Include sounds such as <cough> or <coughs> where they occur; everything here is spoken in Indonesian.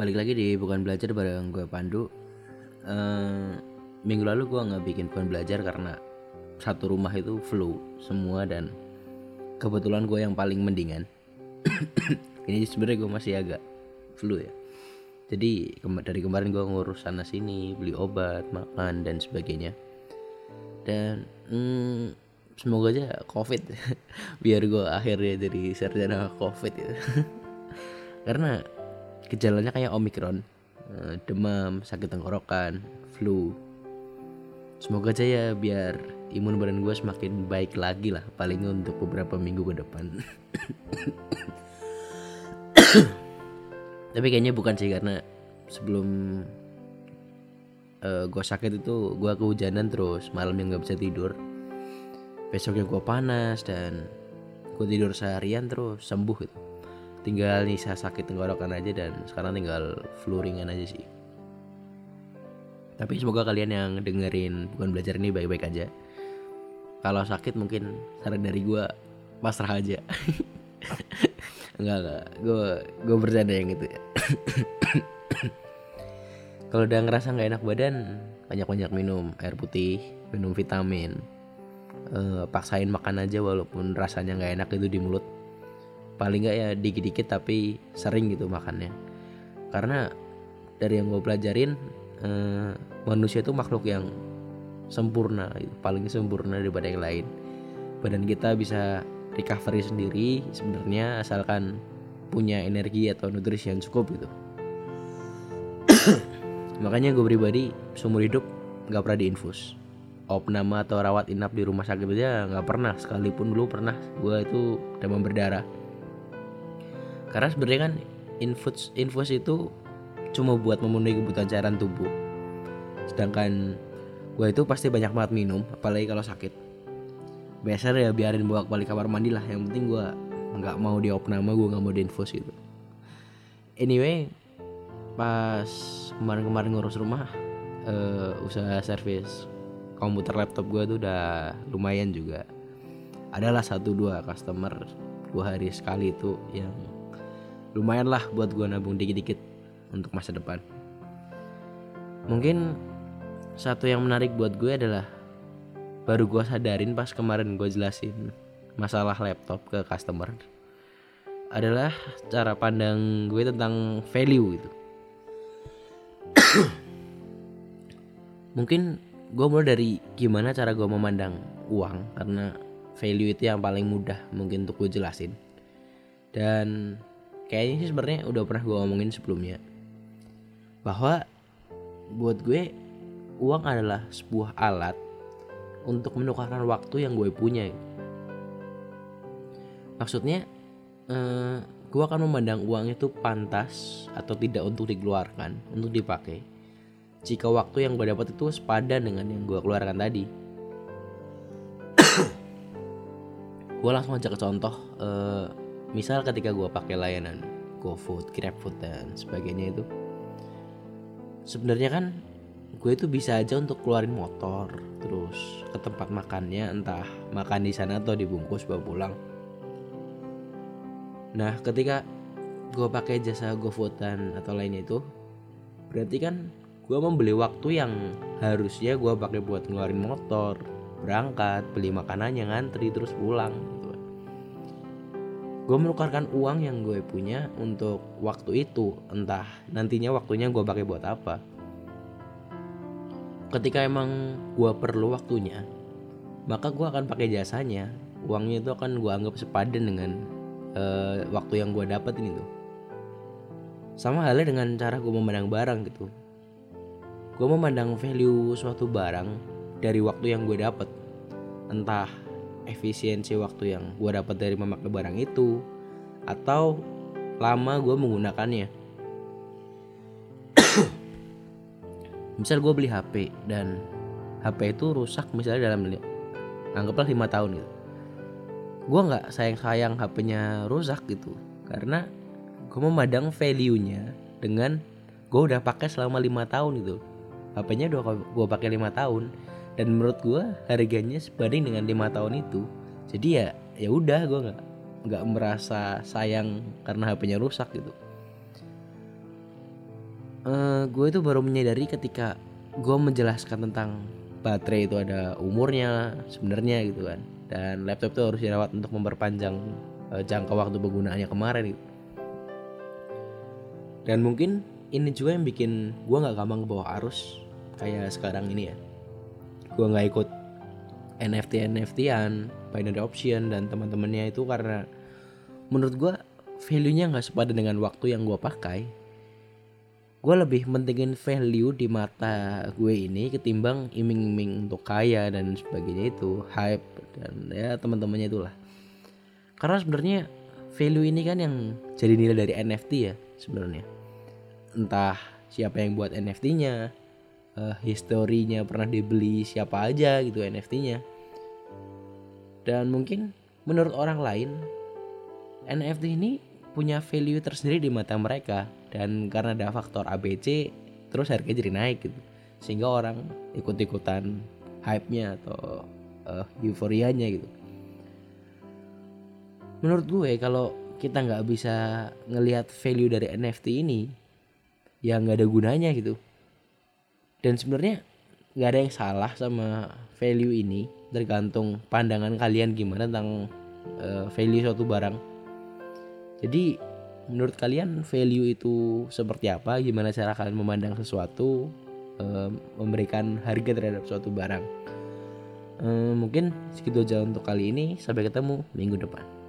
balik lagi di bukan belajar bareng gue Pandu. Eh, minggu lalu gue nggak bikin bukan belajar karena satu rumah itu flu semua dan kebetulan gue yang paling mendingan. <coughs> Ini sebenarnya gue masih agak flu ya. Jadi dari kemarin gue ngurus sana sini, beli obat, makan dan sebagainya. Dan hmm, semoga aja covid <laughs> biar gue akhirnya jadi sarjana covid gitu. <laughs> Karena gejalanya kayak omikron, eh, demam, sakit tenggorokan, flu. Semoga aja ya biar imun badan gue semakin baik lagi lah paling untuk beberapa minggu ke depan. Tapi kayaknya bukan sih karena sebelum eh, gue sakit itu gue kehujanan terus malamnya nggak bisa tidur. Besoknya gue panas dan gue tidur seharian terus sembuh gitu. Tinggal nisa sakit tenggorokan aja dan sekarang tinggal flu ringan aja sih. Tapi semoga kalian yang dengerin bukan belajar ini baik-baik aja. Kalau sakit mungkin saran dari gue pasrah aja. <laughs> enggak enggak, gue gue bercanda yang itu. <coughs> Kalau udah ngerasa nggak enak badan, banyak-banyak minum air putih, minum vitamin. Eh, paksain makan aja walaupun rasanya nggak enak itu di mulut. Paling nggak ya dikit-dikit tapi sering gitu makannya. Karena dari yang gue pelajarin eh, manusia itu makhluk yang sempurna, gitu. paling sempurna daripada yang lain. Badan kita bisa recovery sendiri sebenarnya asalkan punya energi atau nutrisi yang cukup gitu. <coughs> Makanya gue pribadi seumur hidup nggak pernah diinfus. Opname atau rawat inap di rumah sakit aja nggak pernah. Sekalipun dulu pernah gue itu demam berdarah. Karena sebenarnya kan infus infus itu cuma buat memenuhi kebutuhan cairan tubuh. Sedangkan gue itu pasti banyak banget minum, apalagi kalau sakit. Biasanya ya biarin bawa balik kamar mandi lah. Yang penting gue nggak mau di opname, gue nggak mau diinfus gitu. Anyway, pas kemarin-kemarin ngurus rumah eh, usaha servis komputer laptop gue tuh udah lumayan juga adalah satu dua customer dua hari sekali itu yang lumayan lah buat gue nabung dikit-dikit untuk masa depan. Mungkin satu yang menarik buat gue adalah baru gue sadarin pas kemarin gue jelasin masalah laptop ke customer. Adalah cara pandang gue tentang value gitu. <coughs> Mungkin gue mulai dari gimana cara gue memandang uang karena value itu yang paling mudah mungkin untuk gue jelasin. Dan kayaknya sih sebenarnya udah pernah gue omongin sebelumnya. Bahwa buat gue uang adalah sebuah alat untuk menukarkan waktu yang gue punya. Maksudnya eh, gue akan memandang uang itu pantas atau tidak untuk dikeluarkan untuk dipakai jika waktu yang gue dapat itu sepadan dengan yang gue keluarkan tadi. <coughs> Gue langsung aja ke contoh eh, misal ketika gue pakai layanan GoFood, GrabFood dan sebagainya itu sebenarnya kan gue itu bisa aja untuk keluarin motor terus ke tempat makannya entah makan di sana atau dibungkus bawa pulang Nah, ketika gue pakai jasa GoFood dan atau lainnya itu, berarti kan gue membeli waktu yang harusnya gue pakai buat ngeluarin motor, berangkat, beli makanannya, ngantri, terus pulang. Gue menukarkan uang yang gue punya untuk waktu itu, entah nantinya waktunya gue pakai buat apa. Ketika emang gue perlu waktunya, maka gue akan pakai jasanya. Uangnya itu akan gue anggap sepadan dengan eh, waktu yang gue dapat ini tuh sama halnya dengan cara gue memandang barang gitu gue memandang value suatu barang dari waktu yang gue dapat entah efisiensi waktu yang gue dapat dari memakai barang itu atau lama gue menggunakannya. <coughs> Misal gue beli HP dan HP itu rusak misalnya dalam anggaplah lima tahun gitu. Gue nggak sayang-sayang HP-nya rusak gitu karena gue memandang value-nya dengan gue udah pakai selama lima tahun gitu. HP-nya udah gue pakai lima tahun dan menurut gue harganya sebanding dengan lima tahun itu. Jadi ya ya udah gue nggak nggak merasa sayang karena HP-nya rusak gitu. Uh, gue itu baru menyadari ketika gue menjelaskan tentang baterai itu ada umurnya sebenarnya gitu kan. Dan laptop itu harus dirawat untuk memperpanjang uh, jangka waktu penggunaannya kemarin gitu. dan mungkin ini juga yang bikin gue nggak gampang ke bawah arus kayak sekarang ini ya gue nggak ikut NFT NFT-an binary option dan teman-temannya itu karena menurut gue value-nya nggak sepadan dengan waktu yang gue pakai. Gue lebih mentingin value di mata gue ini ketimbang iming-iming untuk kaya dan sebagainya itu hype dan ya teman-temannya itulah. Karena sebenarnya value ini kan yang jadi nilai dari NFT ya sebenarnya. Entah siapa yang buat NFT-nya uh, historinya pernah dibeli siapa aja gitu NFT-nya dan mungkin menurut orang lain NFT ini punya value tersendiri di mata mereka. Dan karena ada faktor ABC terus harganya jadi naik gitu. Sehingga orang ikut-ikutan hype-nya atau uh, euforianya gitu. Menurut gue kalau kita nggak bisa ngelihat value dari NFT ini ya nggak ada gunanya gitu dan sebenarnya nggak ada yang salah sama value ini tergantung pandangan kalian gimana tentang uh, value suatu barang jadi menurut kalian value itu seperti apa? Gimana cara kalian memandang sesuatu, e, memberikan harga terhadap suatu barang? E, mungkin segitu aja untuk kali ini. Sampai ketemu minggu depan.